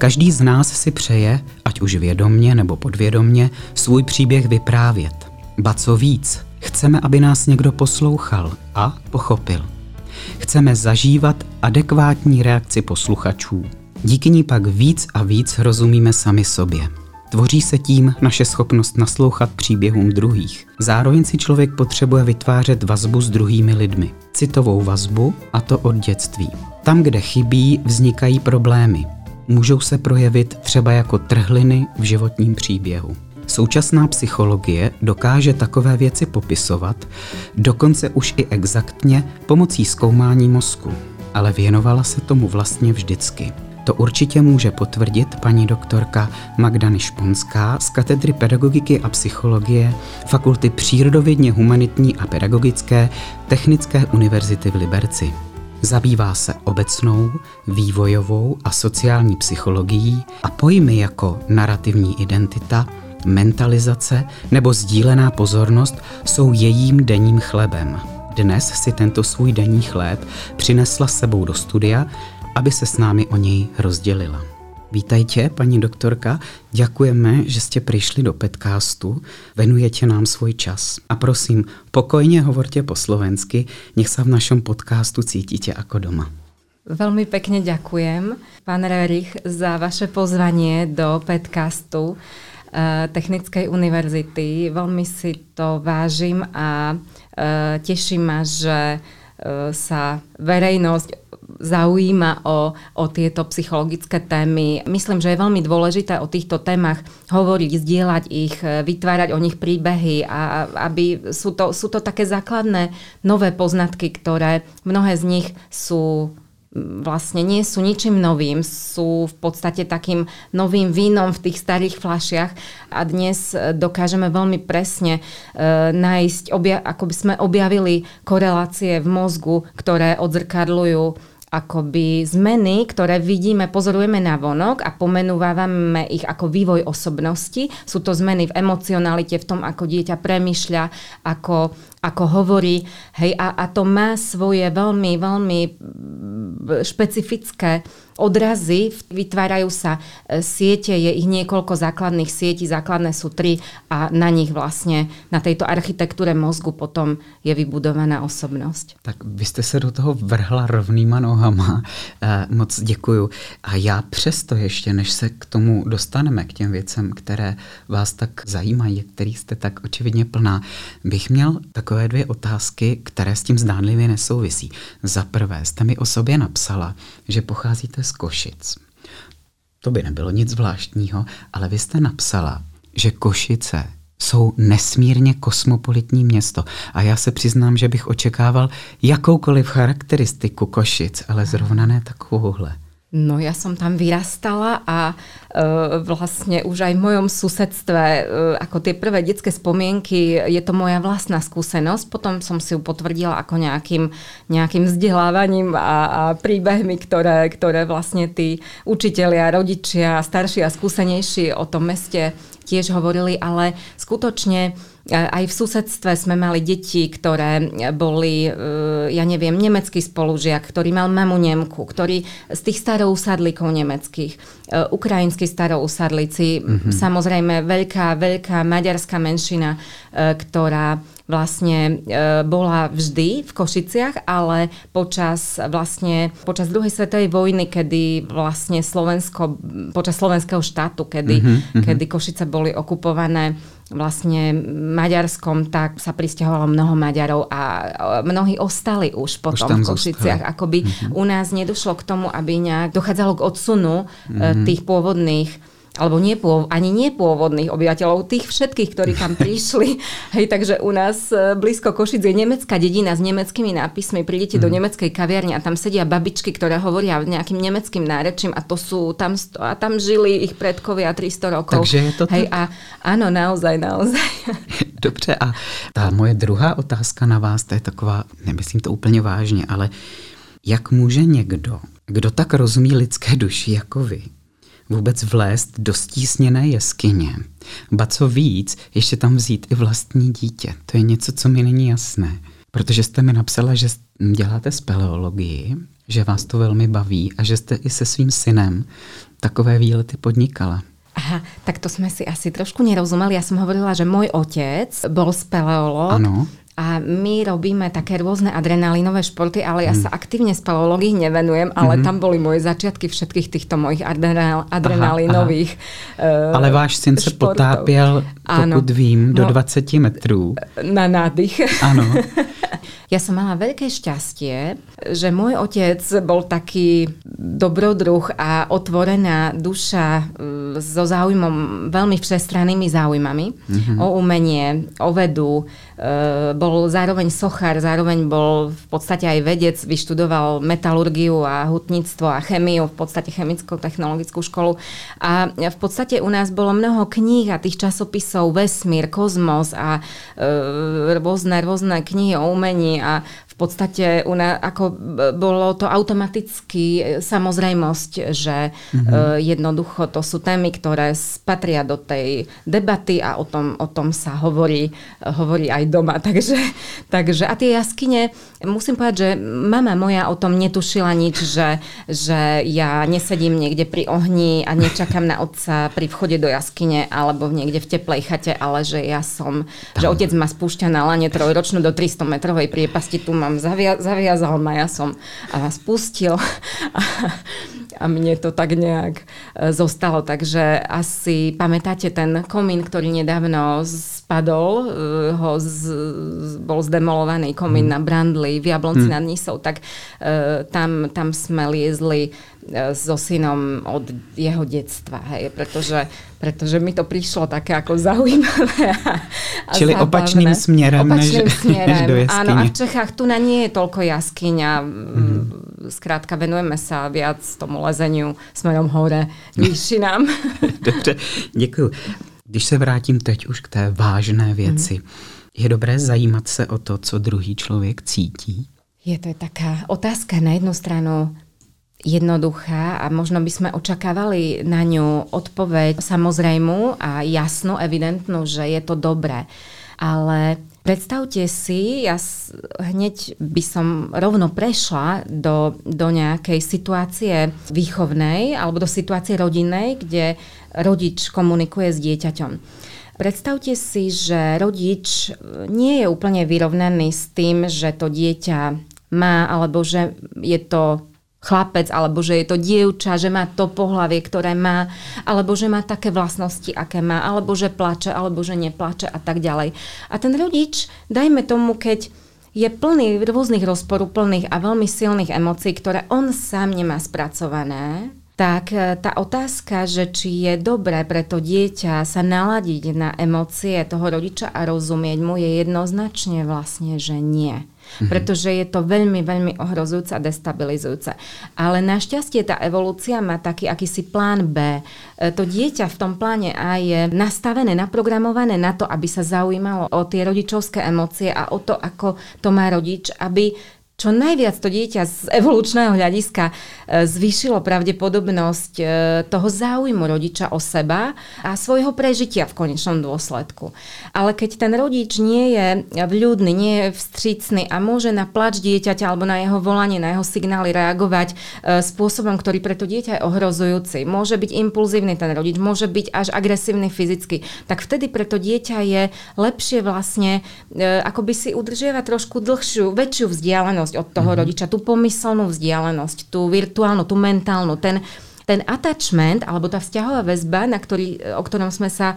Každý z nás si přeje, ať už vědomně nebo podvědomně, svůj příběh vyprávět. Ba co víc, chceme, aby nás někdo poslouchal a pochopil. Chceme zažívat adekvátní reakci posluchačů. Díky ní pak víc a víc rozumíme sami sobě. Tvoří se tím naše schopnost naslouchat příběhům druhých. Zároveň si člověk potřebuje vytvářet vazbu s druhými lidmi. Citovou vazbu, a to od dětství. Tam, kde chybí, vznikají problémy můžou se projevit třeba jako trhliny v životním příběhu. Současná psychologie dokáže takové věci popisovat, dokonce už i exaktně pomocí zkoumání mozku, ale věnovala se tomu vlastně vždycky. To určitě může potvrdit paní doktorka Magdany Šponská z katedry pedagogiky a psychologie Fakulty přírodovědně humanitní a pedagogické Technické univerzity v Liberci. Zabývá se obecnou, vývojovou a sociální psychologií a pojmy jako narrativní identita, mentalizace nebo sdílená pozornost jsou jejím denním chlebem. Dnes si tento svůj denní chléb přinesla sebou do studia, aby se s námi o něj rozdělila. Vítajte, paní doktorka. Děkujeme, že jste přišli do podcastu. Venujete nám svůj čas. A prosím, pokojně hovorte po slovensky, nech se v našem podcastu cítíte jako doma. Veľmi pekne ďakujem, pán Rerich, za vaše pozvanie do podcastu eh, Technickej univerzity. Veľmi si to vážim a eh, teším ma, že eh, sa verejnosť zaujíma o, o tieto psychologické témy. Myslím, že je veľmi dôležité o týchto témach hovoriť, zdieľať ich, e, vytvárať o nich príbehy a aby sú to, sú to také základné nové poznatky, ktoré mnohé z nich sú vlastne nie sú ničím novým, sú v podstate takým novým vínom v tých starých flašiach a dnes e, dokážeme veľmi presne e, nájsť, obja- ako by sme objavili korelácie v mozgu, ktoré odzrkadľujú akoby zmeny, ktoré vidíme, pozorujeme na vonok a pomenúvame ich ako vývoj osobnosti. Sú to zmeny v emocionalite, v tom, ako dieťa premyšľa, ako, ako hovorí. Hej, a, a to má svoje veľmi, veľmi špecifické odrazy, vytvárajú sa e, siete, je ich niekoľko základných sietí, základné sú tri a na nich vlastne, na tejto architektúre mozgu potom je vybudovaná osobnosť. Tak vy jste se do toho vrhla rovnýma nohama. E, moc děkuju. A já přesto ještě, než se k tomu dostaneme, k těm věcem, které vás tak zajímají, který jste tak očividně plná, bych měl takové dvě otázky, které s tím zdánlivě nesouvisí. Za prvé, jste mi o sobě napsala, že pocházíte z Košic. To by nebylo nic zvláštního, ale vy jste napsala, že Košice jsou nesmírně kosmopolitní město. A já se přiznám, že bych očekával jakoukoliv charakteristiku Košic, ale zrovna ne takovouhle. No ja som tam vyrastala a e, vlastne už aj v mojom susedstve, e, ako tie prvé detské spomienky, je to moja vlastná skúsenosť. Potom som si ju potvrdila ako nejakým, nejakým vzdelávaním a, a príbehmi, ktoré, ktoré vlastne tí učitelia, rodičia, starší a skúsenejší o tom meste tiež hovorili, ale skutočne aj v susedstve sme mali deti, ktoré boli, e, ja neviem, nemecký spolužiak, ktorý mal mamu Nemku, ktorý z tých starousadlíkov nemeckých, e, ukrajinskí starousadlíci, mm-hmm. samozrejme veľká, veľká maďarská menšina, e, ktorá vlastne bola vždy v Košiciach, ale počas vlastne počas druhej svetovej vojny, kedy vlastne Slovensko, počas slovenského štátu, kedy, mm-hmm. kedy Košice boli okupované vlastne Maďarskom, tak sa pristahovalo mnoho Maďarov a mnohí ostali už potom už v Košiciach. Akoby mm-hmm. u nás nedošlo k tomu, aby nejak dochádzalo k odsunu mm-hmm. tých pôvodných alebo nie, ani nie pôvodných obyvateľov, tých všetkých, ktorí tam prišli. Hej, takže u nás e, blízko Košic je nemecká dedina s nemeckými nápismi. Prídete mm. do mhm. nemeckej kaviarne a tam sedia babičky, ktoré hovoria nejakým nemeckým nárečím a to sú tam, a tam žili ich predkovia 300 rokov. Takže je to Hej, a áno, naozaj, naozaj. Dobře, a ta moje druhá otázka na vás, to je taková, nemyslím to úplně vážně, ale jak může někdo, kdo tak rozumí lidské duši jako vy, vůbec vlézt do stísněné jeskyně. Ba co víc, ještě tam vzít i vlastní dítě. To je něco, co mi není jasné. Protože jste mi napsala, že děláte speleologii, že vás to velmi baví a že jste i se svým synem takové výlety podnikala. Aha, tak to sme si asi trošku nerozumeli. Ja som hovorila, že môj otec bol speleolog. Ano. A my robíme také rôzne adrenalinové športy, ale ja mm. sa aktívne speleológii nevenujem, ale mm-hmm. tam boli moje začiatky všetkých týchto mojich adrenal, adrenalinových aha, aha. Uh, Ale váš syn se potápěl, pokud ano. vím, do no, 20 metrů. Na nádych. Ano. Ja som mala veľké šťastie, že môj otec bol taký dobrodruh a otvorená duša e, so záujmom, veľmi všestrannými záujmami mm-hmm. o umenie, o vedu. E, bol zároveň sochár, zároveň bol v podstate aj vedec, vyštudoval metalurgiu a hutníctvo a chemiu, v podstate chemicko-technologickú školu. A v podstate u nás bolo mnoho kníh a tých časopisov Vesmír, Kozmos a e, rôzne, rôzne knihy o umení a podstate una, ako bolo to automaticky e, samozrejmosť, že mm-hmm. jednoducho to sú témy, ktoré patria do tej debaty a o tom, o tom sa hovorí, hovorí aj doma. Takže, takže a tie jaskyne, musím povedať, že mama moja o tom netušila nič, že, že ja nesedím niekde pri ohni a nečakám na otca pri vchode do jaskyne alebo niekde v teplej chate, ale že ja som, že otec ma spúšťa na lane trojročnú do 300 metrovej priepasti, tu mám zavia- zaviazal ma, ja som a vás pustil a, a mne to tak nejak e, zostalo. Takže asi pamätáte ten komín, ktorý nedávno spadol, e, ho z, bol zdemolovaný komín hmm. na Brandli v Jablonci hmm. nad Nisou, tak uh, tam, tam sme liezli so synom od jeho detstva, hej, pretože, pretože mi to prišlo také ako zaujímavé a, Čili zábavné. opačným směrem, opačným než, směrem. než do. Áno, a v Čechách tu na nie je toľko jaskyňa. Mm. Skrátka venujeme sa viac tomu lezeniu smerom hore, výšinám. Dobře, děkuji. Když se vrátím teď už k té vážné věci, mm. je dobré zajímat se o to, co druhý člověk cítí? Je to taká otázka na jednu stranu jednoduchá a možno by sme očakávali na ňu odpoveď samozrejmú a jasnú, evidentnú, že je to dobré. Ale predstavte si, ja hneď by som rovno prešla do, do nejakej situácie výchovnej alebo do situácie rodinnej, kde rodič komunikuje s dieťaťom. Predstavte si, že rodič nie je úplne vyrovnaný s tým, že to dieťa má, alebo že je to chlapec, alebo že je to dievča, že má to pohlavie, ktoré má, alebo že má také vlastnosti, aké má, alebo že plače, alebo že neplače a tak ďalej. A ten rodič, dajme tomu, keď je plný rôznych rozporuplných a veľmi silných emócií, ktoré on sám nemá spracované, tak e, tá otázka, že či je dobré pre to dieťa sa naladiť na emócie toho rodiča a rozumieť mu, je jednoznačne vlastne, že nie. Mm-hmm. Pretože je to veľmi, veľmi ohrozujúce a destabilizujúce. Ale našťastie tá evolúcia má taký akýsi plán B. E, to dieťa v tom pláne A je nastavené, naprogramované na to, aby sa zaujímalo o tie rodičovské emócie a o to, ako to má rodič, aby čo najviac to dieťa z evolučného hľadiska e, zvýšilo pravdepodobnosť e, toho záujmu rodiča o seba a svojho prežitia v konečnom dôsledku. Ale keď ten rodič nie je vľudný, nie je vstřícný a môže na plač dieťaťa alebo na jeho volanie, na jeho signály reagovať e, spôsobom, ktorý pre to dieťa je ohrozujúci, môže byť impulzívny ten rodič, môže byť až agresívny fyzicky, tak vtedy pre to dieťa je lepšie vlastne akoby si udržiavať trošku dlhšiu, väčšiu vzdialenosť vzdialenosť od toho mm-hmm. rodiča, tú pomyselnú vzdialenosť, tú virtuálnu, tú mentálnu, ten, ten attachment alebo tá vzťahová väzba, na ktorý, o ktorom sme sa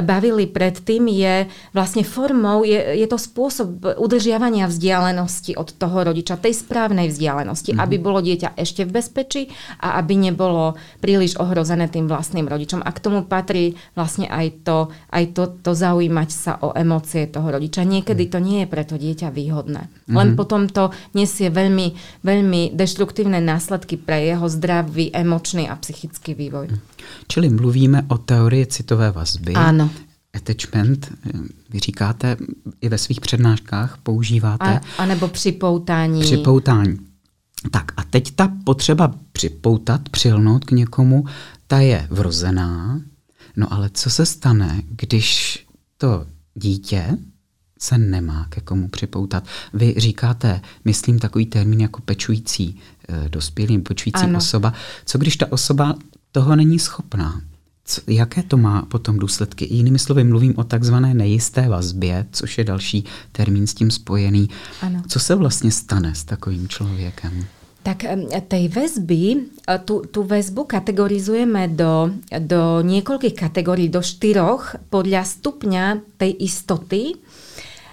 bavili predtým, je vlastne formou, je, je to spôsob udržiavania vzdialenosti od toho rodiča, tej správnej vzdialenosti, mm-hmm. aby bolo dieťa ešte v bezpečí a aby nebolo príliš ohrozené tým vlastným rodičom. A k tomu patrí vlastne aj to, aj to, to zaujímať sa o emócie toho rodiča. Niekedy to nie je pre to dieťa výhodné. Mm-hmm. Len potom to nesie veľmi, veľmi deštruktívne následky pre jeho zdravý, emočný a psychický vývoj. Čili mluvíme o teorii citové vazby. Ano. Attachment, vy říkáte, i ve svých přednáškách používáte. A, nebo připoutání. Připoutání. Tak a teď ta potřeba připoutat, přilnout k někomu, ta je vrozená. No ale co se stane, když to dítě se nemá ke komu připoutat. Vy říkáte, myslím, takový termín jako pečující e, dospělý, pečující ano. osoba. Co když ta osoba toho není schopná? Co, jaké to má potom důsledky? Jinými slovy, mluvím o takzvané nejisté vazbě, což je další termín s tím spojený. Ano. Co se vlastně stane s takovým člověkem? Tak tej väzby, e, tú, tú väzbu kategorizujeme do, do niekoľkých kategórií, do štyroch podľa stupňa tej istoty,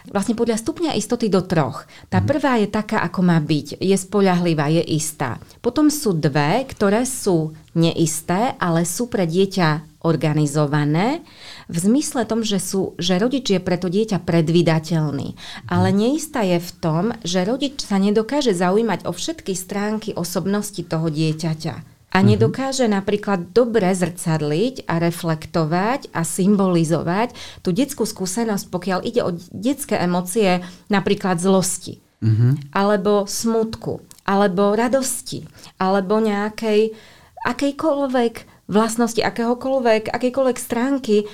vlastne podľa stupňa istoty do troch. Tá mhm. prvá je taká, ako má byť. Je spoľahlivá, je istá. Potom sú dve, ktoré sú neisté, ale sú pre dieťa organizované v zmysle tom, že, sú, že rodič je pre to dieťa predvydateľný. Ale mhm. neistá je v tom, že rodič sa nedokáže zaujímať o všetky stránky osobnosti toho dieťaťa a mhm. nedokáže napríklad dobre zrcadliť a reflektovať a symbolizovať tú detskú skúsenosť, pokiaľ ide o detské emócie, napríklad zlosti, uh-huh. alebo smutku, alebo radosti, alebo nejakej akejkoľvek vlastnosti, akéhokoľvek, akejkoľvek stránky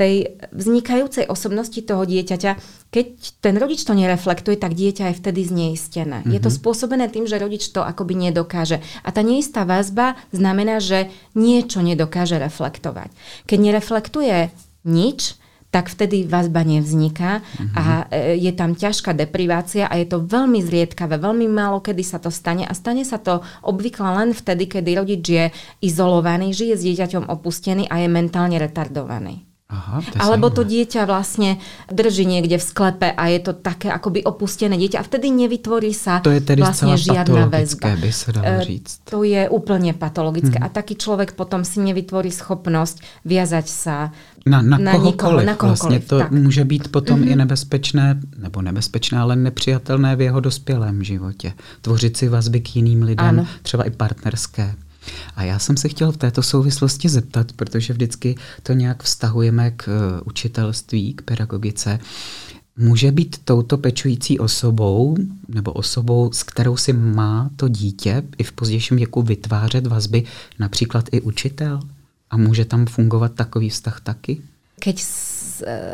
tej vznikajúcej osobnosti toho dieťaťa, keď ten rodič to nereflektuje, tak dieťa je vtedy zneistené. Mm-hmm. Je to mhm. spôsobené tým, že rodič to akoby nedokáže. A tá neistá väzba znamená, že niečo nedokáže reflektovať. Keď nereflektuje nič, tak vtedy väzba nevzniká mm-hmm. a e, je tam ťažká deprivácia a je to veľmi zriedkavé, veľmi málo kedy sa to stane a stane sa to obvykle len vtedy, kedy rodič je izolovaný, žije s dieťaťom opustený a je mentálne retardovaný. Aha, to Alebo to dieťa vlastne drží niekde v sklepe a je to také akoby opustené dieťa a vtedy nevytvorí sa to je tedy vlastne žiadna väzba. by sa dalo e, říct. To je úplne patologické hmm. a taký človek potom si nevytvorí schopnosť viazať sa na, na, na nikoho, na kohokoliv. Vlastně to tak. může být potom mm-hmm. i nebezpečné, nebo nebezpečné, ale nepřijatelné v jeho dospělém životě. Tvořit si vazby k jiným lidem, ano. třeba i partnerské. A já jsem se chtěl v této souvislosti zeptat, protože vždycky to nějak vztahujeme k eh, učitelství, k pedagogice. Může být touto pečující osobou nebo osobou, s kterou si má to dítě i v pozdějším věku vytvářet vazby například i učitel? A může tam fungovat takový vztah taky? Keď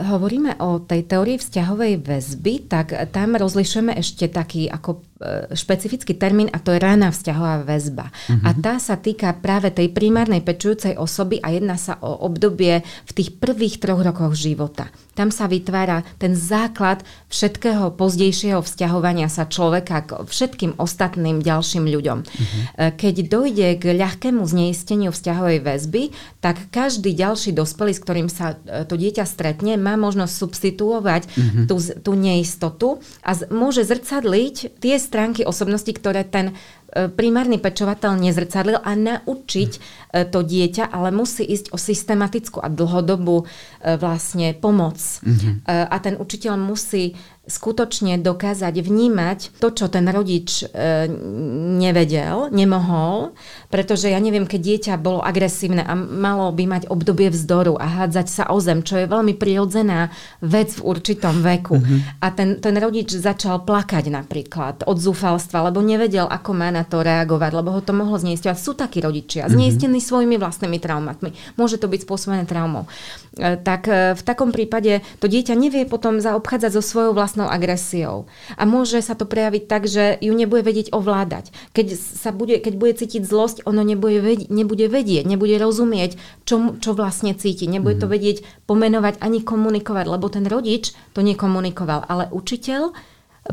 hovoríme o tej teórii vzťahovej väzby, tak tam rozlišujeme ešte taký ako E, špecifický termín a to je rána vzťahová väzba. Uh-huh. A tá sa týka práve tej primárnej pečujúcej osoby a jedná sa o obdobie v tých prvých troch rokoch života. Tam sa vytvára ten základ všetkého pozdejšieho vzťahovania sa človeka k všetkým ostatným ďalším ľuďom. Uh-huh. Keď dojde k ľahkému zneisteniu vzťahovej väzby, tak každý ďalší dospelý, s ktorým sa e, to dieťa stretne, má možnosť substituovať uh-huh. tú, tú neistotu a z, môže zrcadliť tie stránky osobnosti, ktoré ten e, primárny pečovateľ nezrcadlil a naučiť e, to dieťa, ale musí ísť o systematickú a dlhodobú e, vlastne pomoc. Mm-hmm. A ten učiteľ musí skutočne dokázať vnímať to, čo ten rodič e, nevedel, nemohol, pretože ja neviem, keď dieťa bolo agresívne a malo by mať obdobie vzdoru a hádzať sa o zem, čo je veľmi prirodzená vec v určitom veku. Mm-hmm. A ten, ten rodič začal plakať napríklad od zúfalstva, lebo nevedel, ako má na to reagovať, lebo ho to mohlo zneistovať. Sú takí rodičia, mm-hmm. zneistení svojimi vlastnými traumatmi. Môže to byť spôsobené traumou. E, tak e, v takom prípade to dieťa nevie potom zaobchádzať so svojou vlastnou vlastnou agresiou. A môže sa to prejaviť tak, že ju nebude vedieť ovládať. Keď, sa bude, keď bude cítiť zlosť, ono nebude vedieť, nebude, vedieť, nebude rozumieť, čo, čo vlastne cíti. Nebude to mhm. vedieť pomenovať ani komunikovať, lebo ten rodič to nekomunikoval. Ale učiteľ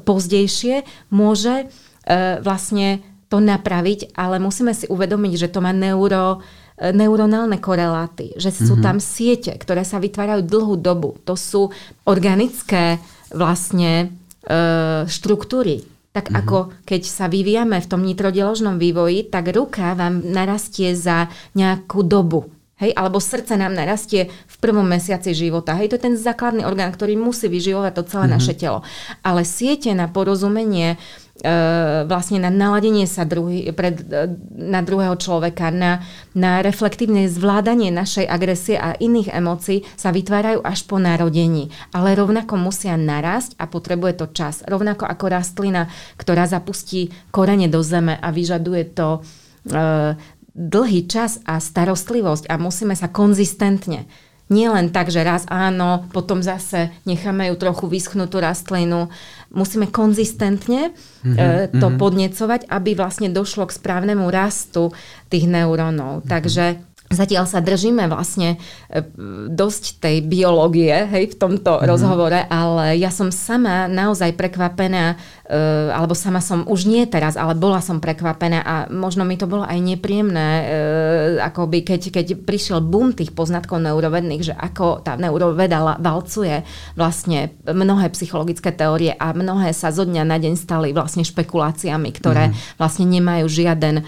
pozdejšie môže e, vlastne to napraviť, ale musíme si uvedomiť, že to má neuro neuronálne koreláty, že sú mm-hmm. tam siete, ktoré sa vytvárajú dlhú dobu. To sú organické vlastne e, štruktúry. Tak mm-hmm. ako keď sa vyvíjame v tom nitrodieložnom vývoji, tak ruka vám narastie za nejakú dobu. Hej, alebo srdce nám narastie v prvom mesiaci života. Hej, to je ten základný orgán, ktorý musí vyživovať to celé mm-hmm. naše telo. Ale siete na porozumenie E, vlastne na naladenie sa druhý, pred, e, na druhého človeka, na, na reflektívne zvládanie našej agresie a iných emócií sa vytvárajú až po narodení. Ale rovnako musia narásť a potrebuje to čas. Rovnako ako rastlina, ktorá zapustí korene do zeme a vyžaduje to e, dlhý čas a starostlivosť a musíme sa konzistentne nie len tak, že raz áno, potom zase necháme ju trochu vyschnutú rastlinu. Musíme konzistentne mm-hmm, to mm-hmm. podnecovať, aby vlastne došlo k správnemu rastu tých neurónov. Mm-hmm. Takže Zatiaľ sa držíme vlastne e, dosť tej biológie hej, v tomto mm-hmm. rozhovore, ale ja som sama naozaj prekvapená, e, alebo sama som už nie teraz, ale bola som prekvapená a možno mi to bolo aj nepríjemné, e, akoby keď, keď prišiel boom tých poznatkov neurovedných, že ako tá neuroveda valcuje vlastne mnohé psychologické teórie a mnohé sa zo dňa na deň stali vlastne špekuláciami, ktoré mm-hmm. vlastne nemajú žiaden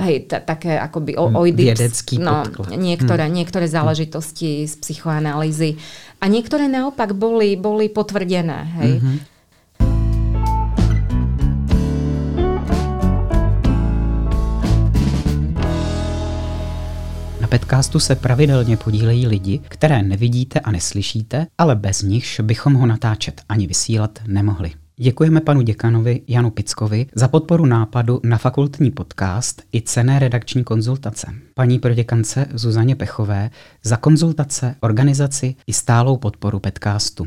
hej, t- také akoby oidy vedecký no. Niektoré, hmm. niektoré záležitosti z psychoanalýzy. A niektoré naopak boli, boli potvrdené. Hej. Mm-hmm. Na podcastu se pravidelně podílejí lidi, které nevidíte a neslyšíte, ale bez nichž bychom ho natáčet ani vysílat nemohli. Děkujeme panu děkanovi Janu Pickovi za podporu nápadu na fakultní podcast i cené redakční konzultace. Paní proděkance Zuzaně Pechové za konzultace, organizaci i stálou podporu podcastu.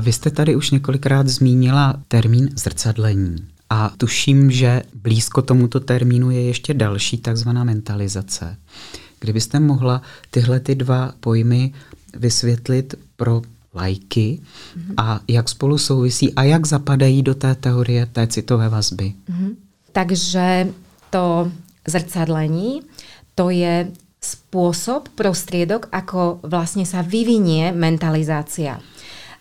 Vy jste tady už několikrát zmínila termín zrcadlení. A tuším, že blízko tomuto termínu je ještě další takzvaná mentalizace. Kdybyste mohla tyhle ty dva pojmy vysvětlit pro lajky mm-hmm. a jak spolu souvisí a jak zapadají do té teorie té citové vazby. Mm-hmm. Takže to zrcadlení, to je spôsob, prostriedok, ako vlastne sa vyvinie mentalizácia.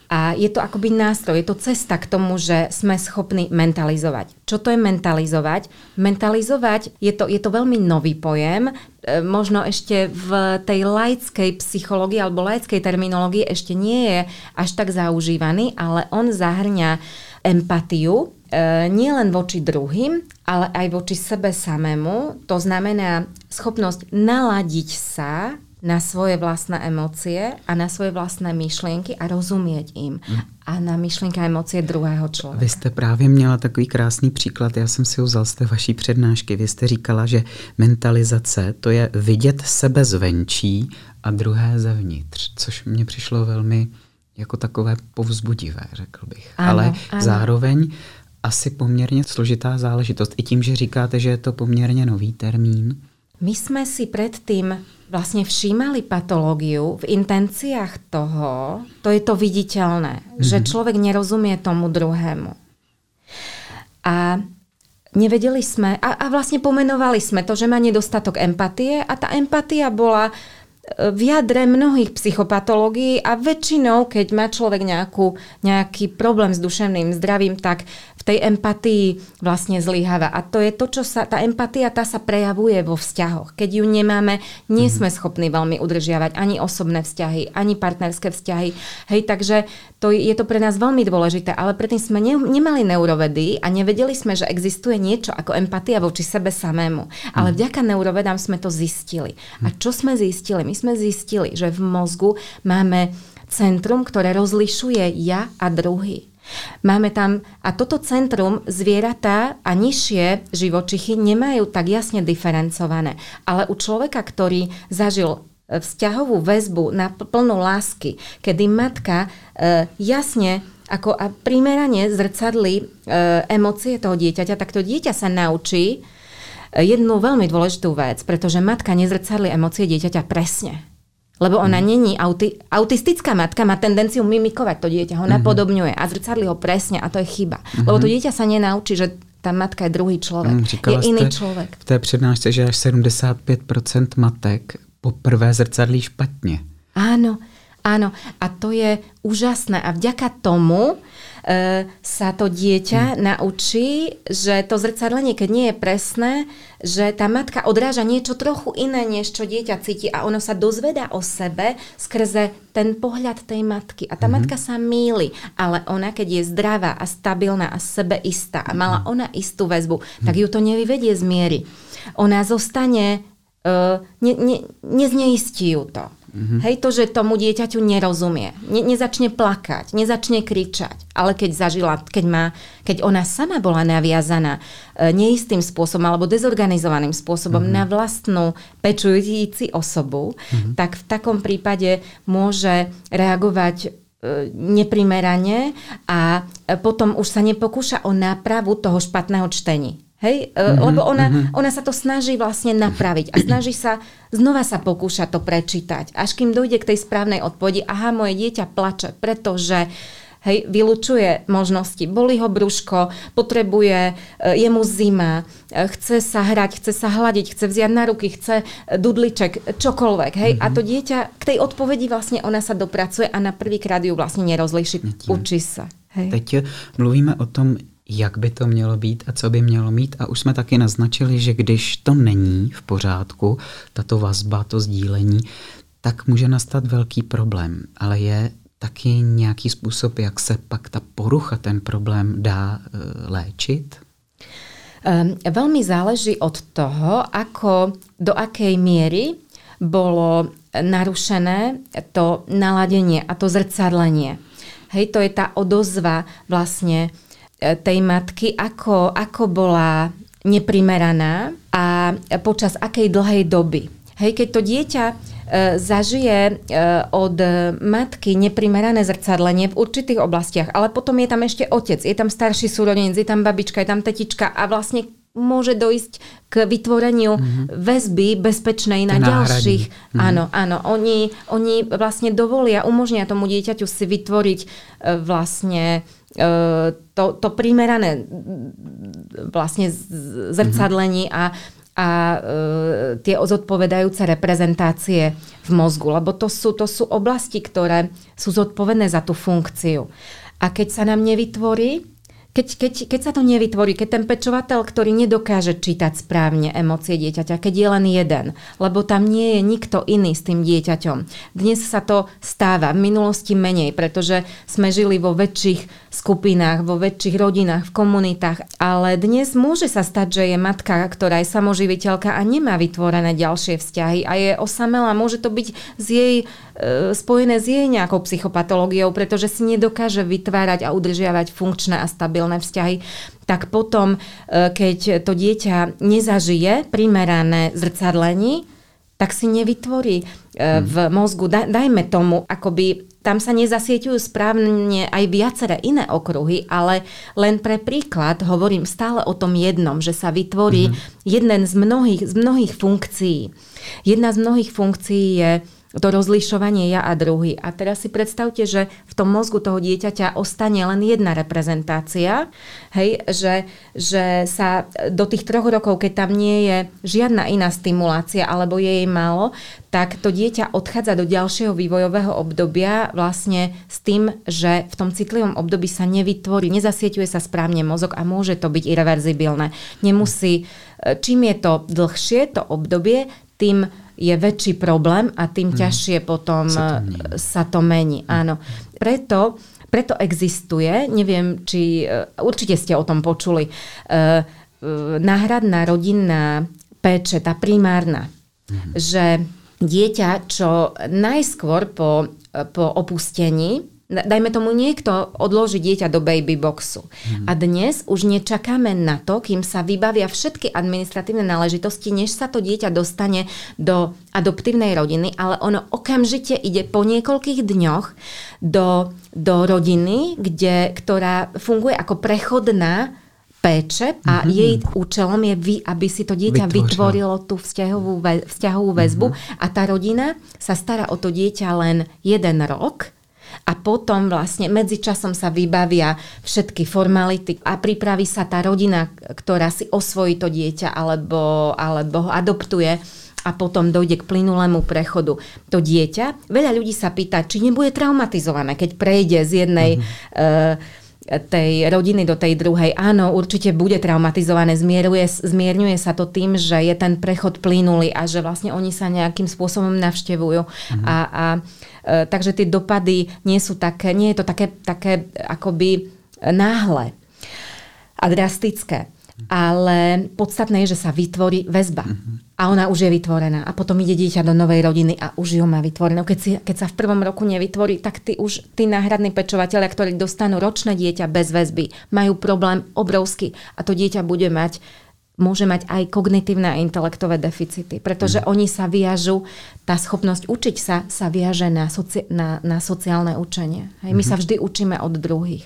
A je to akoby nástroj, je to cesta k tomu, že sme schopní mentalizovať. Čo to je mentalizovať? Mentalizovať je to, je to veľmi nový pojem, e, možno ešte v tej laickej psychológii alebo laickej terminológii ešte nie je až tak zaužívaný, ale on zahrňa empatiu, e, nie len voči druhým, ale aj voči sebe samému. To znamená schopnosť naladiť sa na svoje vlastné emócie a na svoje vlastné myšlienky a rozumieť im. Mm. A na myšlienky a emócie druhého člověka. Vy jste právě měla takový krásný příklad, já jsem si ho vzal z té vaší přednášky. Vy jste říkala, že mentalizace to je vidět sebe zvenčí a druhé zevnitř, což mně přišlo velmi jako takové povzbudivé, řekl bych. Ano, Ale ano. zároveň asi poměrně složitá záležitost. I tím, že říkáte, že je to poměrně nový termín. My jsme si předtím vlastne všímali patológiu v intenciách toho, to je to viditeľné, mm-hmm. že človek nerozumie tomu druhému. A nevedeli sme, a, a vlastne pomenovali sme to, že má nedostatok empatie a tá empatia bola v jadre mnohých psychopatológií a väčšinou, keď má človek nejakú, nejaký problém s duševným zdravím, tak v tej empatii vlastne zlyháva. A to je to, čo sa, tá empatia, tá sa prejavuje vo vzťahoch. Keď ju nemáme, nie mhm. sme schopní veľmi udržiavať ani osobné vzťahy, ani partnerské vzťahy. Hej, takže to je to pre nás veľmi dôležité, ale predtým sme ne, nemali neurovedy a nevedeli sme, že existuje niečo ako empatia voči sebe samému. Ale mhm. vďaka neurovedám sme to zistili. A čo sme zistili? My sme zistili, že v mozgu máme centrum, ktoré rozlišuje ja a druhý. Máme tam, a toto centrum zvieratá a nižšie živočichy nemajú tak jasne diferencované. Ale u človeka, ktorý zažil vzťahovú väzbu na plnú lásky, kedy matka e, jasne ako a primerane zrcadli e, emócie toho dieťaťa, tak to dieťa sa naučí e, jednu veľmi dôležitú vec, pretože matka nezrcadli emócie dieťaťa presne. Lebo ona mm. není auti- autistická matka, má tendenciu mimikovať to dieťa, ho mm-hmm. napodobňuje a zrcadli ho presne a to je chyba. Mm-hmm. Lebo to dieťa sa nenaučí, že Tá matka je druhý človek. Mm, je iný človek. v té přednášce, že až 75% matek poprvé zrcadlí špatně. Áno, áno. A to je úžasné. A vďaka tomu E, sa to dieťa hmm. naučí, že to zrcadlenie, keď nie je presné, že tá matka odráža niečo trochu iné, než čo dieťa cíti a ono sa dozvedá o sebe skrze ten pohľad tej matky. A tá hmm. matka sa míli, ale ona, keď je zdravá a stabilná a sebeistá a mala mhm. ona istú väzbu, hmm. tak ju to nevyvedie z miery. Ona zostane, ne, ne, nezneistí ju to. Mm-hmm. Hej, to, že tomu dieťaťu nerozumie, ne, nezačne plakať, nezačne kričať, ale keď zažila, keď, má, keď ona sama bola naviazaná e, neistým spôsobom alebo dezorganizovaným spôsobom mm-hmm. na vlastnú pečujúci osobu, mm-hmm. tak v takom prípade môže reagovať e, neprimerane a potom už sa nepokúša o nápravu toho špatného čtení. Hej, mm-hmm, lebo ona, mm-hmm. ona sa to snaží vlastne napraviť a snaží sa znova sa pokúšať to prečítať, až kým dojde k tej správnej odpovedi, aha, moje dieťa plače, pretože hej, vylučuje možnosti. Boli ho brúško, potrebuje, je mu zima, chce sa hrať, chce sa hľadiť, chce vziať na ruky, chce dudliček, čokoľvek. Hej? Mm-hmm. A to dieťa k tej odpovedi vlastne ona sa dopracuje a na prvýkrát ju vlastne nerozlíši. Učí sa. Hej. Teď mluvíme o tom, jak by to mělo být a co by mělo mít. A už jsme taky naznačili, že když to není v pořádku, tato vazba, to sdílení, tak může nastat velký problém. Ale je taky nějaký způsob, jak se pak ta porucha, ten problém dá e, léčit? Um, veľmi záleží od toho, ako, do akej miery bolo narušené to naladenie a to zrcadlenie. Hej, to je tá odozva vlastne tej matky, ako, ako bola neprimeraná a počas akej dlhej doby. Hej, keď to dieťa e, zažije e, od matky neprimerané zrcadlenie v určitých oblastiach, ale potom je tam ešte otec, je tam starší súrodenec, je tam babička, je tam tetička a vlastne môže dojsť k vytvoreniu mm-hmm. väzby bezpečnej na ďalších. Mm-hmm. Áno, áno. Oni, oni vlastne dovolia, umožnia tomu dieťaťu si vytvoriť vlastne to, to primerané vlastne zrcadlení a, a e, tie zodpovedajúce reprezentácie v mozgu, lebo to sú, to sú oblasti, ktoré sú zodpovedné za tú funkciu. A keď sa nám nevytvorí keď, keď, keď sa to nevytvorí, keď ten pečovateľ, ktorý nedokáže čítať správne emócie dieťaťa, keď je len jeden, lebo tam nie je nikto iný s tým dieťaťom. Dnes sa to stáva, v minulosti menej, pretože sme žili vo väčších skupinách, vo väčších rodinách, v komunitách, ale dnes môže sa stať, že je matka, ktorá je samoživiteľka a nemá vytvorené ďalšie vzťahy a je osamelá, môže to byť z jej, spojené s jej nejakou psychopatológiou, pretože si nedokáže vytvárať a udržiavať funkčné a stabilné vzťahy, tak potom, e, keď to dieťa nezažije primerané zrcadlení, tak si nevytvorí e, hmm. v mozgu, dajme tomu, akoby tam sa nezasieťujú správne aj viaceré iné okruhy, ale len pre príklad hovorím stále o tom jednom, že sa vytvorí mm-hmm. jeden z mnohých, z mnohých funkcií. Jedna z mnohých funkcií je to rozlišovanie ja a druhý. A teraz si predstavte, že v tom mozgu toho dieťaťa ostane len jedna reprezentácia, hej, že, že sa do tých troch rokov, keď tam nie je žiadna iná stimulácia alebo je jej málo, tak to dieťa odchádza do ďalšieho vývojového obdobia vlastne s tým, že v tom citlivom období sa nevytvorí, nezasieťuje sa správne mozog a môže to byť irreverzibilné. Nemusí, čím je to dlhšie, to obdobie, tým je väčší problém a tým mm. ťažšie potom sa to mení. Sa to mení áno. Preto, preto existuje, neviem, či e, určite ste o tom počuli, uh, náhradná rodinná péče, tá primárna, mm. že dieťa, čo najskôr po, po opustení dajme tomu niekto odloží dieťa do baby boxu. Mm. A dnes už nečakáme na to, kým sa vybavia všetky administratívne náležitosti, než sa to dieťa dostane do adoptívnej rodiny, ale ono okamžite ide po niekoľkých dňoch do, do rodiny, kde, ktorá funguje ako prechodná péče a mm-hmm. jej účelom je, vy, aby si to dieťa Vytvoril. vytvorilo tú vzťahovú, vzťahovú väzbu mm-hmm. a tá rodina sa stará o to dieťa len jeden rok A potom vlastne medzičasom sa vybavia všetky formality a pripraví sa tá rodina, ktorá si osvojí to dieťa alebo, alebo ho adoptuje a potom dojde k plynulému prechodu. To dieťa, veľa ľudí sa pýta, či nebude traumatizované, keď prejde z jednej mm-hmm. uh, tej rodiny do tej druhej. Áno, určite bude traumatizované. Zmieruje, zmierňuje sa to tým, že je ten prechod plynulý a že vlastne oni sa nejakým spôsobom navštevujú. Mhm. A, a e, takže tie dopady nie sú také, nie je to také, také akoby náhle a drastické. Ale podstatné je, že sa vytvorí väzba. Mhm a ona už je vytvorená a potom ide dieťa do novej rodiny a už ju má vytvorenú. Keď, si, keď sa v prvom roku nevytvorí, tak tí už tí náhradní pečovateľia, ktorí dostanú ročné dieťa bez väzby, majú problém obrovský a to dieťa bude mať môže mať aj kognitívne a intelektové deficity, pretože mm. oni sa viažu, tá schopnosť učiť sa sa viaže na, soci, na, na sociálne učenie. Hej, my mm-hmm. sa vždy učíme od druhých.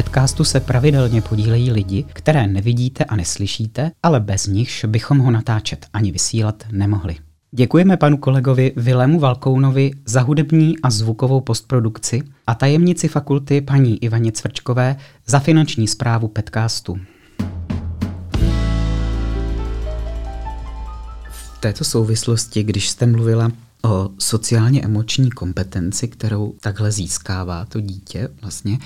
Na podcastu se pravidelně podílejí lidi, které nevidíte a neslyšíte, ale bez nichž bychom ho natáčet ani vysílat nemohli. Děkujeme panu kolegovi Vilému Valkounovi za hudební a zvukovou postprodukci a tajemnici fakulty paní Ivaně Cvrčkové za finanční zprávu podcastu. V této souvislosti, když jste mluvila o sociálně emoční kompetenci, kterou takhle získává to dítě vlastně,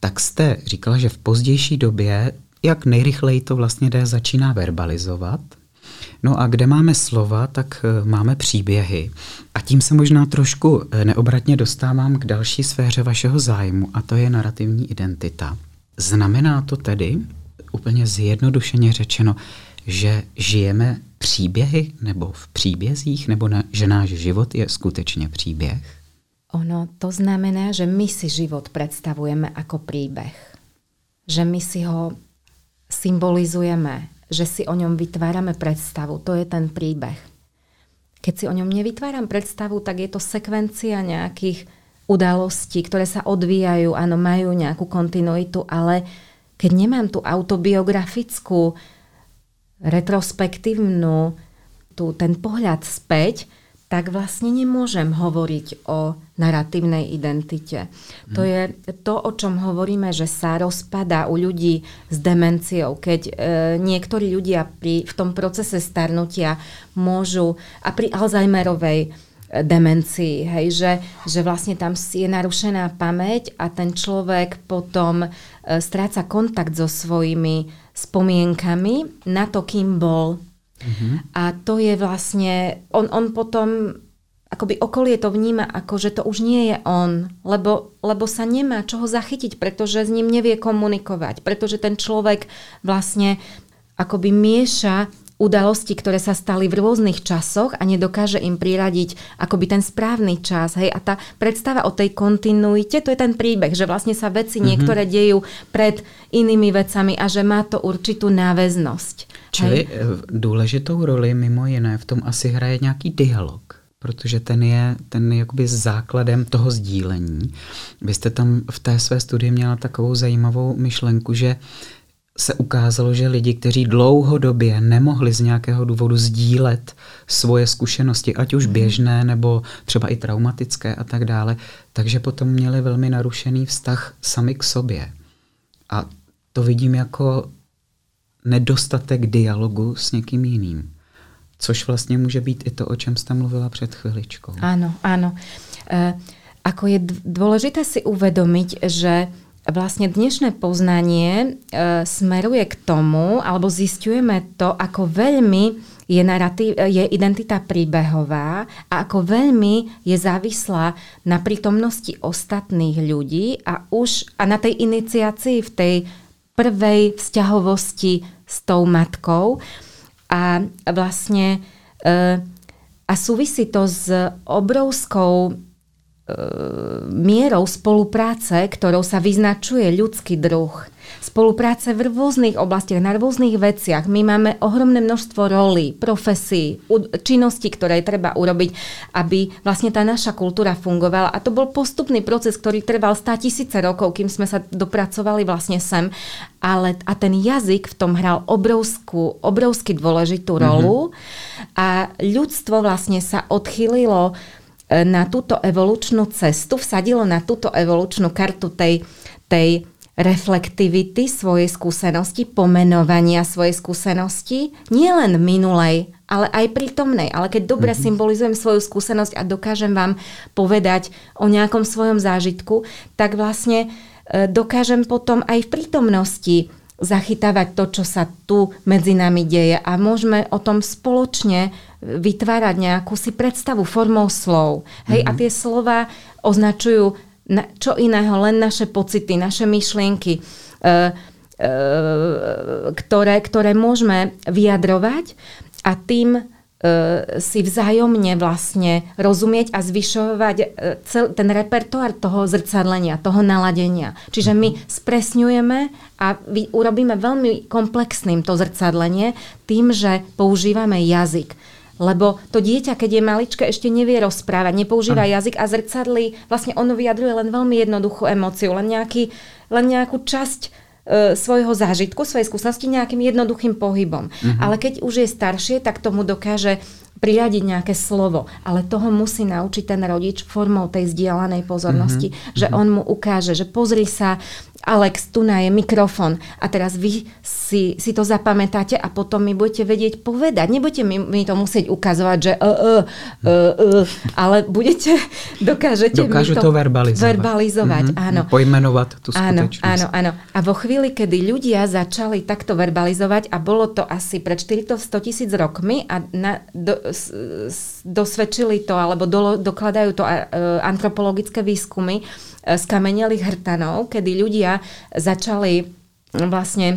tak jste říkala, že v pozdější době, jak nejrychleji to vlastně jde, začíná verbalizovat. No a kde máme slova, tak eh, máme příběhy. A tím se možná trošku eh, neobratně dostávám k další sféře vašeho zájmu, a to je narrativní identita. Znamená to tedy, úplně zjednodušeně řečeno, že žijeme příběhy nebo v příbězích, nebo na, že náš život je skutečně příběh? Ono to znamená, že my si život predstavujeme ako príbeh. Že my si ho symbolizujeme, že si o ňom vytvárame predstavu. To je ten príbeh. Keď si o ňom nevytváram predstavu, tak je to sekvencia nejakých udalostí, ktoré sa odvíjajú, áno, majú nejakú kontinuitu, ale keď nemám tú autobiografickú retrospektívnu, tu, ten pohľad späť, tak vlastne nemôžem hovoriť o narratívnej identite. Hmm. To mhm. je to, o čom hovoríme, že sa rozpada u ľudí s demenciou, keď e, niektorí ľudia pri, v tom procese starnutia môžu, a pri Alzheimerovej demencii, hej, že, že vlastne tam je narušená pamäť a ten človek potom e, stráca kontakt so svojimi spomienkami na to, kým bol. Uh-huh. A to je vlastne, on, on potom akoby okolie to vníma ako, že to už nie je on, lebo, lebo sa nemá čoho zachytiť, pretože s ním nevie komunikovať, pretože ten človek vlastne akoby mieša udalosti, ktoré sa stali v rôznych časoch a nedokáže im priradiť akoby ten správny čas. Hej? A tá predstava o tej kontinuite, to je ten príbeh, že vlastne sa veci mm-hmm. niektoré dejú pred inými vecami a že má to určitú náväznosť. Čili hej? důležitou roli mimo jiné v tom asi hraje nějaký dialog protože ten je, ten je jakoby základem toho sdílení. Vy jste tam v té své studii měla takovou zajímavou myšlenku, že se ukázalo, že lidi, kteří dlouhodobě nemohli z nějakého důvodu sdílet svoje zkušenosti, ať už mhm. běžné nebo třeba i traumatické a tak dále, takže potom měli velmi narušený vztah sami k sobě. A to vidím jako nedostatek dialogu s někým jiným. Což vlastně může být i to, o čem jste mluvila před chviličkou. Áno, áno. E, ako je dôležité si uvedomiť, že vlastne dnešné poznanie e, smeruje k tomu, alebo zistujeme to, ako veľmi je, narratív, je identita príbehová a ako veľmi je závislá na prítomnosti ostatných ľudí a už a na tej iniciácii v tej prvej vzťahovosti s tou matkou. A vlastne e, a súvisí to s obrovskou E, mierou spolupráce, ktorou sa vyznačuje ľudský druh. spolupráce v rôznych oblastiach, na rôznych veciach. My máme ohromné množstvo rolí, profesí, činností, ktoré treba urobiť, aby vlastne tá naša kultúra fungovala. A to bol postupný proces, ktorý trval 100 tisíce rokov, kým sme sa dopracovali vlastne sem. Ale, a ten jazyk v tom hral obrovskú, obrovsky dôležitú rolu. Mm-hmm. A ľudstvo vlastne sa odchýlilo na túto evolučnú cestu, vsadilo na túto evolučnú kartu tej, tej reflektivity svojej skúsenosti, pomenovania svojej skúsenosti, nielen minulej, ale aj prítomnej. Ale keď dobre mm-hmm. symbolizujem svoju skúsenosť a dokážem vám povedať o nejakom svojom zážitku, tak vlastne e, dokážem potom aj v prítomnosti zachytávať to, čo sa tu medzi nami deje a môžeme o tom spoločne vytvárať nejakú si predstavu formou slov. Hej, mm-hmm. a mhm. tie slova označujú na, čo iného, len naše pocity, naše myšlienky, e, e, ktoré, ktoré môžeme vyjadrovať a tým e, si vzájomne vlastne rozumieť a zvyšovať e, cel, ten repertoár toho zrcadlenia, toho naladenia. Čiže my spresňujeme a vy, urobíme veľmi komplexným to zrcadlenie tým, že používame jazyk. Lebo to dieťa, keď je maličké, ešte nevie rozprávať, nepoužíva Aha. jazyk a zrcadlí, vlastne ono vyjadruje len veľmi jednoduchú emóciu, len, nejaký, len nejakú časť e, svojho zážitku, svojej skúsenosti nejakým jednoduchým pohybom. Uh-huh. Ale keď už je staršie, tak tomu dokáže priradiť nejaké slovo, ale toho musí naučiť ten rodič formou tej zdieľanej pozornosti, uh-huh. že on mu ukáže, že pozri sa, Alex, tu na je mikrofón a teraz vy si, si to zapamätáte a potom mi budete vedieť povedať. Nebudete mi, mi to musieť ukazovať, že uh, uh, uh, uh, ale budete, dokážete Dokážu mi to, to verbalizovať. verbalizovať mm-hmm. áno. Pojmenovať tú áno, áno, áno. A vo chvíli, kedy ľudia začali takto verbalizovať a bolo to asi pred 400 tisíc rokmi a na, do, s, s, dosvedčili to alebo do, dokladajú to uh, antropologické výskumy, skamenelých hrtanov, kedy ľudia začali vlastne e,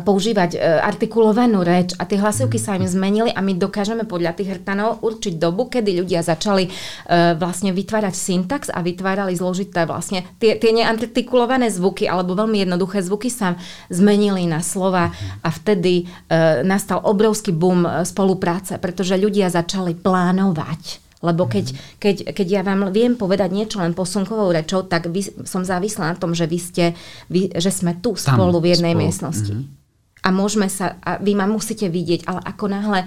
používať e, artikulovanú reč a tie hlasivky sa im zmenili a my dokážeme podľa tých hrtanov určiť dobu, kedy ľudia začali uh, vlastne vytvárať syntax a vytvárali zložité vlastne tie, tie neartikulované zvuky alebo veľmi jednoduché zvuky sa zmenili na slova a vtedy nastal obrovský boom spolupráce, pretože ľudia začali plánovať lebo keď, keď, keď ja vám viem povedať niečo len posunkovou rečou, tak vy, som závislá na tom, že, vy ste, vy, že sme tu Tam, spolu v jednej spolu. miestnosti. Mm-hmm a môžeme sa, a vy ma musíte vidieť, ale ako náhle e,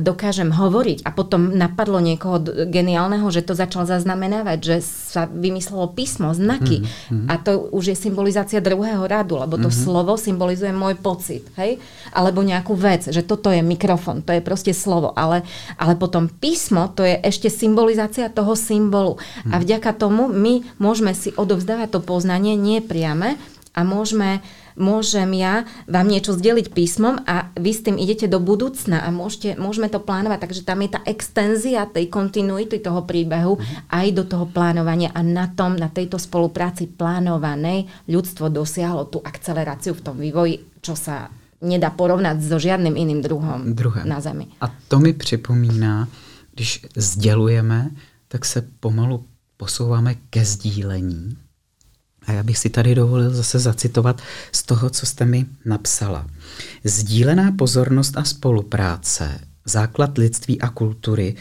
dokážem hovoriť a potom napadlo niekoho geniálneho, že to začal zaznamenávať, že sa vymyslelo písmo, znaky mm-hmm. a to už je symbolizácia druhého radu, lebo to mm-hmm. slovo symbolizuje môj pocit, hej? Alebo nejakú vec, že toto je mikrofon, to je proste slovo, ale, ale potom písmo, to je ešte symbolizácia toho symbolu. Mm-hmm. A mhm. vďaka tomu my môžeme si odovzdávať to poznanie nie priame a môžeme môžem ja vám niečo zdeliť písmom a vy s tým idete do budúcna a môžete, môžeme to plánovať. Takže tam je tá extenzia tej kontinuity toho príbehu aj do toho plánovania a na tom, na tejto spolupráci plánovanej ľudstvo dosiahlo tú akceleráciu v tom vývoji, čo sa nedá porovnať so žiadnym iným druhom Druhé. na Zemi. A to mi připomíná, když sdělujeme, tak se pomalu posouváme ke sdílení a já bych si tady dovolil zase zacitovat z toho, co jste mi napsala. Sdílená pozornost a spolupráce, základ lidství a kultury,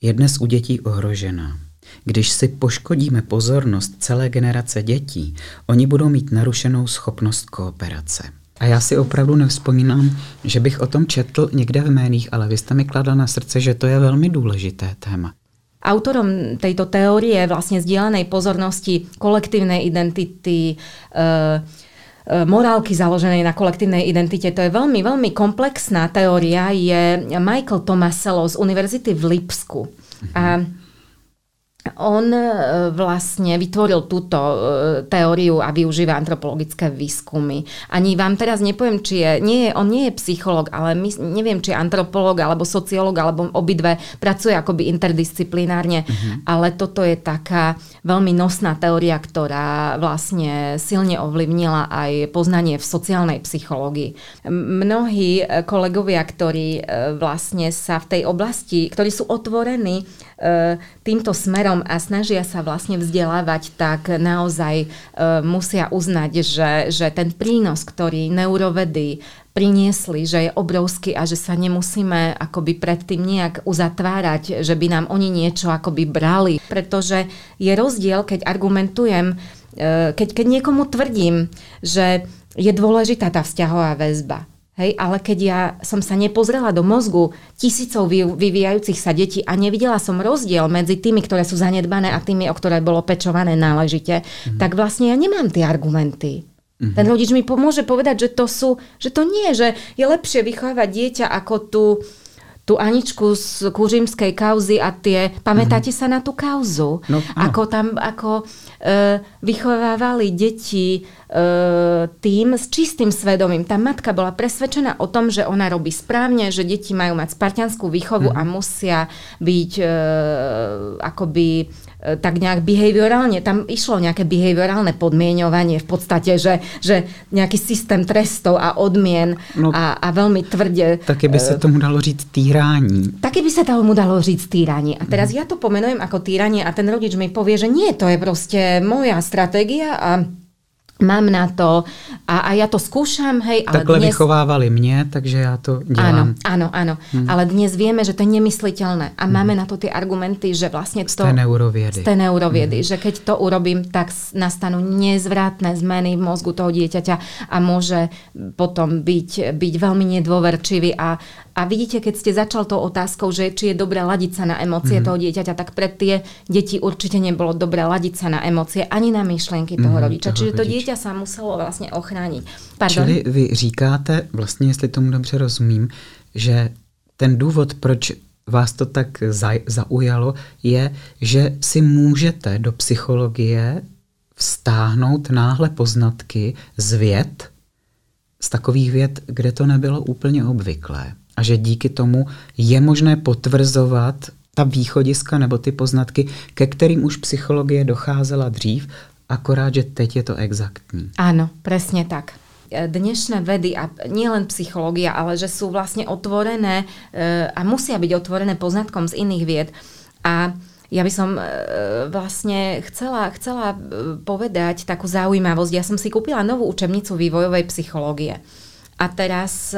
je dnes u dětí ohrožená. Když si poškodíme pozornost celé generace dětí, oni budou mít narušenou schopnost kooperace. A já si opravdu nevzpomínám, že bych o tom četl někde v médiích, ale vy jste mi kladla na srdce, že to je velmi důležité téma. Autorom tejto teórie vlastne zdieľanej pozornosti kolektívnej identity, e, e, morálky založenej na kolektívnej identite. To je veľmi, veľmi komplexná teória. Je Michael Tomasello z Univerzity v Lipsku. A on e, vlastne vytvoril túto e, teóriu a využíva antropologické výskumy. Ani vám teraz nepoviem, či je, nie je, on nie je psycholog, ale my, neviem, či je antropolog alebo sociolog, alebo obidve pracuje akoby interdisciplinárne, uh-huh. ale toto je taká veľmi nosná teória, ktorá vlastne silne ovlivnila aj poznanie v sociálnej psychológii. Mnohí e, kolegovia, ktorí vlastne sa v tej oblasti, ktorí sú otvorení týmto smerom, štýlom a snažia sa vlastne vzdelávať, tak naozaj e, musia uznať, že, že ten prínos, ktorý neurovedy priniesli, že je obrovský a že sa nemusíme akoby predtým nejak uzatvárať, že by nám oni niečo akoby brali. Pretože je rozdiel, keď argumentujem, e, keď, keď niekomu tvrdím, že je dôležitá tá vzťahová väzba. Hej, ale keď ja som sa nepozrela do mozgu tisícov vyvíjajúcich sa detí a nevidela som rozdiel medzi tými, ktoré sú zanedbané a tými, o ktoré bolo pečované náležite, mm. tak vlastne ja nemám tie argumenty. Mm-hmm. Ten rodič mi pomôže povedať, že to sú, že to nie, že je lepšie vychovávať dieťa ako tú, tú Aničku z kužimskej kauzy a tie, pamätáte mm-hmm. sa na tú kauzu? No, ako tam, ako e, vychovávali deti e, tým s čistým svedomím. Tá matka bola presvedčená o tom, že ona robí správne, že deti majú mať spartianskú výchovu mm-hmm. a musia byť e, akoby tak nejak behaviorálne, tam išlo nejaké behaviorálne podmienovanie v podstate, že, že nejaký systém trestov a odmien no, a, a veľmi tvrde. Také by sa e, tomu dalo říct týrání. Také by sa tomu dalo říct týranie. A teraz mm. ja to pomenujem ako týranie a ten rodič mi povie, že nie, to je proste moja stratégia a mám na to a, a ja to skúšam, hej, ale Takhle dnes... vychovávali mne, takže ja to dělám. Áno, áno, áno. Hmm. Ale dnes vieme, že to je nemysliteľné a hmm. máme na to tie argumenty, že vlastne to... Z té neuroviedy. Z té neuroviedy, hmm. že keď to urobím, tak nastanú nezvratné zmeny v mozgu toho dieťaťa a môže potom byť, byť veľmi nedôverčivý a, a vidíte, keď ste začal tou otázkou, že či je dobré ladiť sa na emócie mm. toho dieťaťa, tak pre tie deti určite nebolo dobré ladiť sa na emócie ani na myšlienky toho mm, rodiča. Toho Čiže to dieťa sa muselo vlastne ochrániť. Pardon? Čili vy říkáte, vlastně jestli tomu dobře rozumím, že ten důvod, proč vás to tak zaujalo, je, že si můžete do psychologie vstáhnout náhle poznatky z věd, z takových věd, kde to nebylo úplně obvyklé a že díky tomu je možné potvrzovat ta východiska nebo ty poznatky, ke kterým už psychologie docházela dřív, akorát, že teď je to exaktní. Áno, presne tak dnešné vedy a nielen psychológia, ale že sú vlastne otvorené e, a musia byť otvorené poznatkom z iných vied. A ja by som e, vlastne chcela, chcela e, povedať takú zaujímavosť. Ja som si kúpila novú učebnicu vývojovej psychológie. A teraz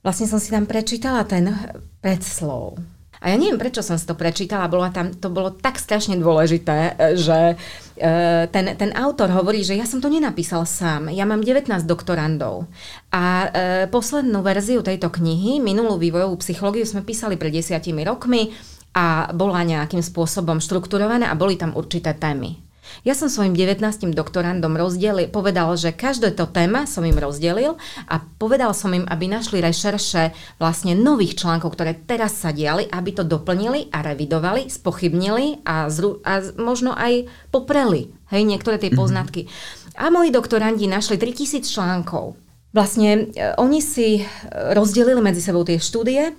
vlastne som si tam prečítala ten predslov. A ja neviem, prečo som si to prečítala, bolo tam, to bolo tak strašne dôležité, že e, ten, ten autor hovorí, že ja som to nenapísal sám, ja mám 19 doktorandov. A e, poslednú verziu tejto knihy, minulú vývojovú psychológiu, sme písali pred desiatimi rokmi a bola nejakým spôsobom štrukturovaná a boli tam určité témy. Ja som svojim 19 doktorandom rozdelil, povedal, že každé to téma som im rozdelil a povedal som im, aby našli rešerše vlastne nových článkov, ktoré teraz sa diali, aby to doplnili a revidovali, spochybnili a, zru, a možno aj popreli hej, niektoré tie mm-hmm. poznatky. A moji doktorandi našli 3000 článkov. Vlastne e, oni si rozdelili medzi sebou tie štúdie, e,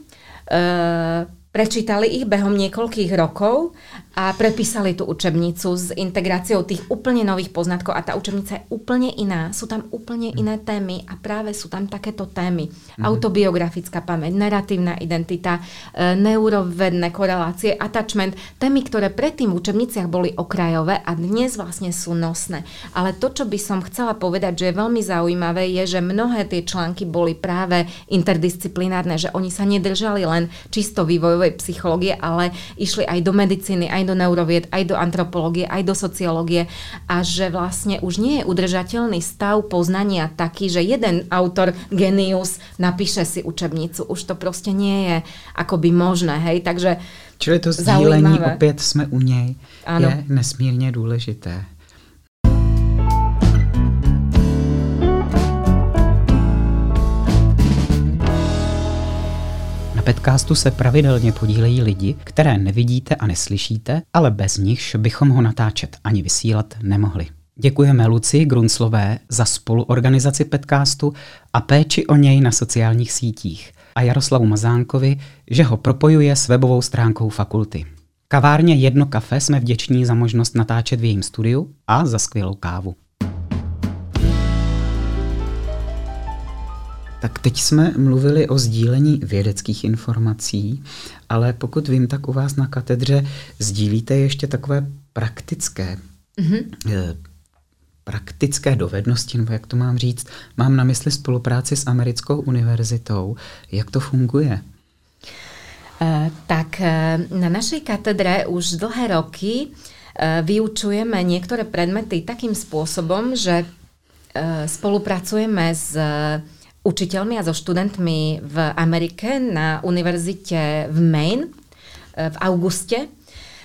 prečítali ich behom niekoľkých rokov a prepísali tú učebnicu s integráciou tých úplne nových poznatkov a tá učebnica je úplne iná. Sú tam úplne iné témy a práve sú tam takéto témy. Mm-hmm. Autobiografická pamäť, narratívna identita, e, neurovedné korelácie, attachment, témy, ktoré predtým v učebniciach boli okrajové a dnes vlastne sú nosné. Ale to, čo by som chcela povedať, že je veľmi zaujímavé, je, že mnohé tie články boli práve interdisciplinárne, že oni sa nedržali len čisto vývojovej psychológie, ale išli aj do medicíny, aj do neurovied, aj do antropológie, aj do sociológie a že vlastne už nie je udržateľný stav poznania taký, že jeden autor genius napíše si učebnicu. Už to proste nie je akoby možné, hej, takže Čili to sdílení, opět jsme u něj, ano. je nesmírně důležité. Podcastu se pravidelně podílejí lidi, které nevidíte a neslyšíte, ale bez nichž bychom ho natáčet ani vysílat nemohli. Děkujeme Luci Grunslové za spoluorganizaci podcastu a péči o něj na sociálních sítích a Jaroslavu Mazánkovi, že ho propojuje s webovou stránkou fakulty. Kavárně Jedno kafe jsme vděční za možnost natáčet v jejím studiu a za skvělou kávu. Tak teď jsme mluvili o sdílení vědeckých informací, ale pokud vím, tak u vás na katedře sdílíte ještě takové praktické mm-hmm. praktické dovednosti, nebo jak to mám říct. Mám na mysli spolupráci s americkou univerzitou. Jak to funguje? Uh, tak uh, na našej katedre už dlhé roky vyučujeme niektoré predmety takým spôsobom, že spolupracujeme s učiteľmi a so študentmi v Amerike na univerzite v Maine v auguste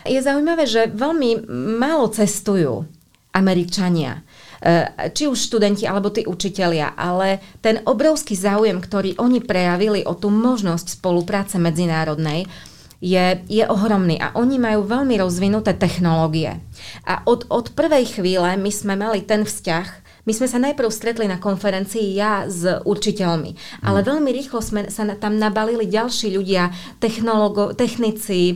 je zaujímavé, že veľmi málo cestujú Američania e, či už študenti alebo tí učitelia, ale ten obrovský záujem, ktorý oni prejavili o tú možnosť spolupráce medzinárodnej, je, je ohromný a oni majú veľmi rozvinuté technológie. A od, od prvej chvíle my sme mali ten vzťah, my sme sa najprv stretli na konferencii ja s učiteľmi, ale mm. veľmi rýchlo sme sa tam nabalili ďalší ľudia, technici, e,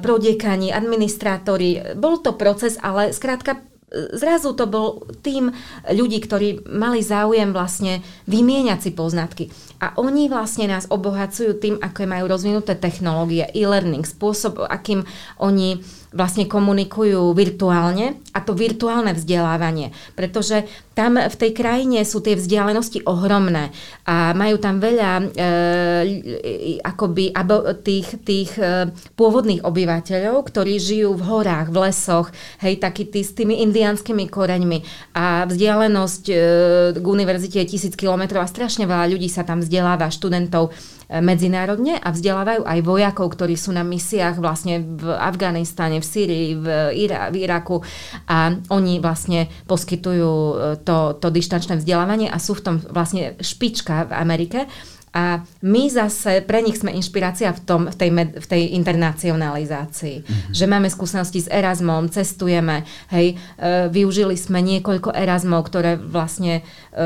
prodekani, administrátori. Bol to proces, ale skrátka zrazu to bol tým ľudí, ktorí mali záujem vlastne vymieňať si poznatky. A oni vlastne nás obohacujú tým, ako majú rozvinuté technológie, e-learning, spôsob, akým oni vlastne komunikujú virtuálne a to virtuálne vzdelávanie. Pretože tam v tej krajine sú tie vzdialenosti ohromné a majú tam veľa e, akoby abo, tých, tých e, pôvodných obyvateľov, ktorí žijú v horách, v lesoch, hej, taký tí s tými indiánskymi koreňmi a vzdialenosť e, k univerzite je tisíc kilometrov a strašne veľa ľudí sa tam vzdeláva, študentov E, medzinárodne a vzdelávajú aj vojakov, ktorí sú na misiách vlastne v Afganistane, v Syrii, v, Ira- v Iraku a oni vlastne poskytujú e, to, to dištančné vzdelávanie a sú v tom vlastne špička v Amerike. A my zase, pre nich sme inšpirácia v, tom, v, tej, med, v tej internacionalizácii. Mm-hmm. Že máme skúsenosti s Erasmom, cestujeme, hej, e, využili sme niekoľko Erasmov, ktoré vlastne, e,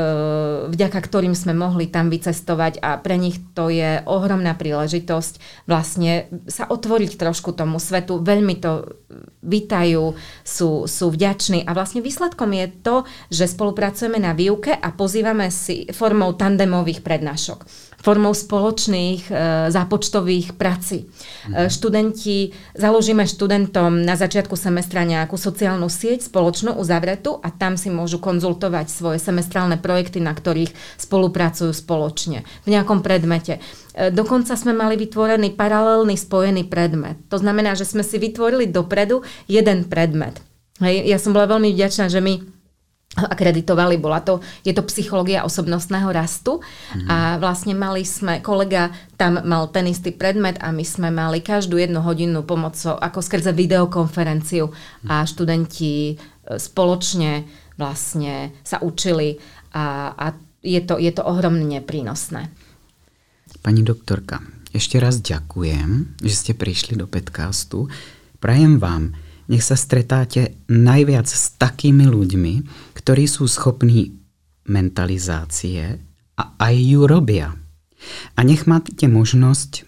vďaka ktorým sme mohli tam vycestovať a pre nich to je ohromná príležitosť vlastne sa otvoriť trošku tomu svetu. Veľmi to vítajú, sú, sú vďační a vlastne výsledkom je to, že spolupracujeme na výuke a pozývame si formou tandemových prednášok formou spoločných e, zápočtových prací. E, študenti, založíme študentom na začiatku semestra nejakú sociálnu sieť spoločnú uzavretú a tam si môžu konzultovať svoje semestrálne projekty, na ktorých spolupracujú spoločne v nejakom predmete. E, dokonca sme mali vytvorený paralelný spojený predmet. To znamená, že sme si vytvorili dopredu jeden predmet. Hej, ja som bola veľmi vďačná, že my akreditovali. Bola to, je to psychológia osobnostného rastu mm. a vlastne mali sme, kolega tam mal ten istý predmet a my sme mali každú jednu hodinu pomocou ako skrze videokonferenciu a študenti e, spoločne vlastne sa učili a, a je, to, je to ohromne prínosné. Pani doktorka, ešte raz ďakujem, že ste prišli do podcastu. Prajem vám, nech sa stretáte najviac s takými ľuďmi, ktorí sú schopní mentalizácie a aj ju robia. A nech máte možnosť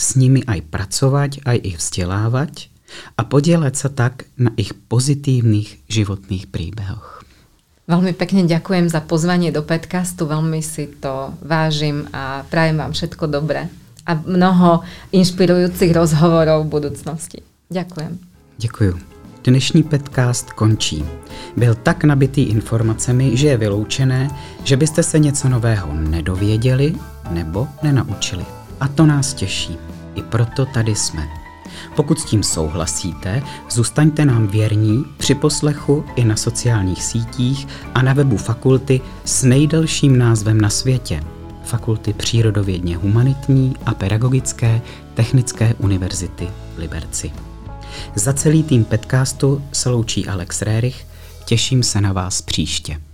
s nimi aj pracovať, aj ich vzdelávať a podielať sa tak na ich pozitívnych životných príbehoch. Veľmi pekne ďakujem za pozvanie do podcastu, veľmi si to vážim a prajem vám všetko dobré a mnoho inšpirujúcich rozhovorov v budúcnosti. Ďakujem. Děkuju. Dnešní podcast končí. Byl tak nabitý informacemi, že je vyloučené, že byste se něco nového nedověděli nebo nenaučili. A to nás těší. I proto tady jsme. Pokud s tím souhlasíte, zůstaňte nám věrní při poslechu i na sociálních sítích a na webu fakulty s nejdelším názvem na světě Fakulty přírodovědně humanitní a pedagogické Technické univerzity v Liberci. Za celý tým podcastu se loučí Alex Rérich. Těším se na vás příště.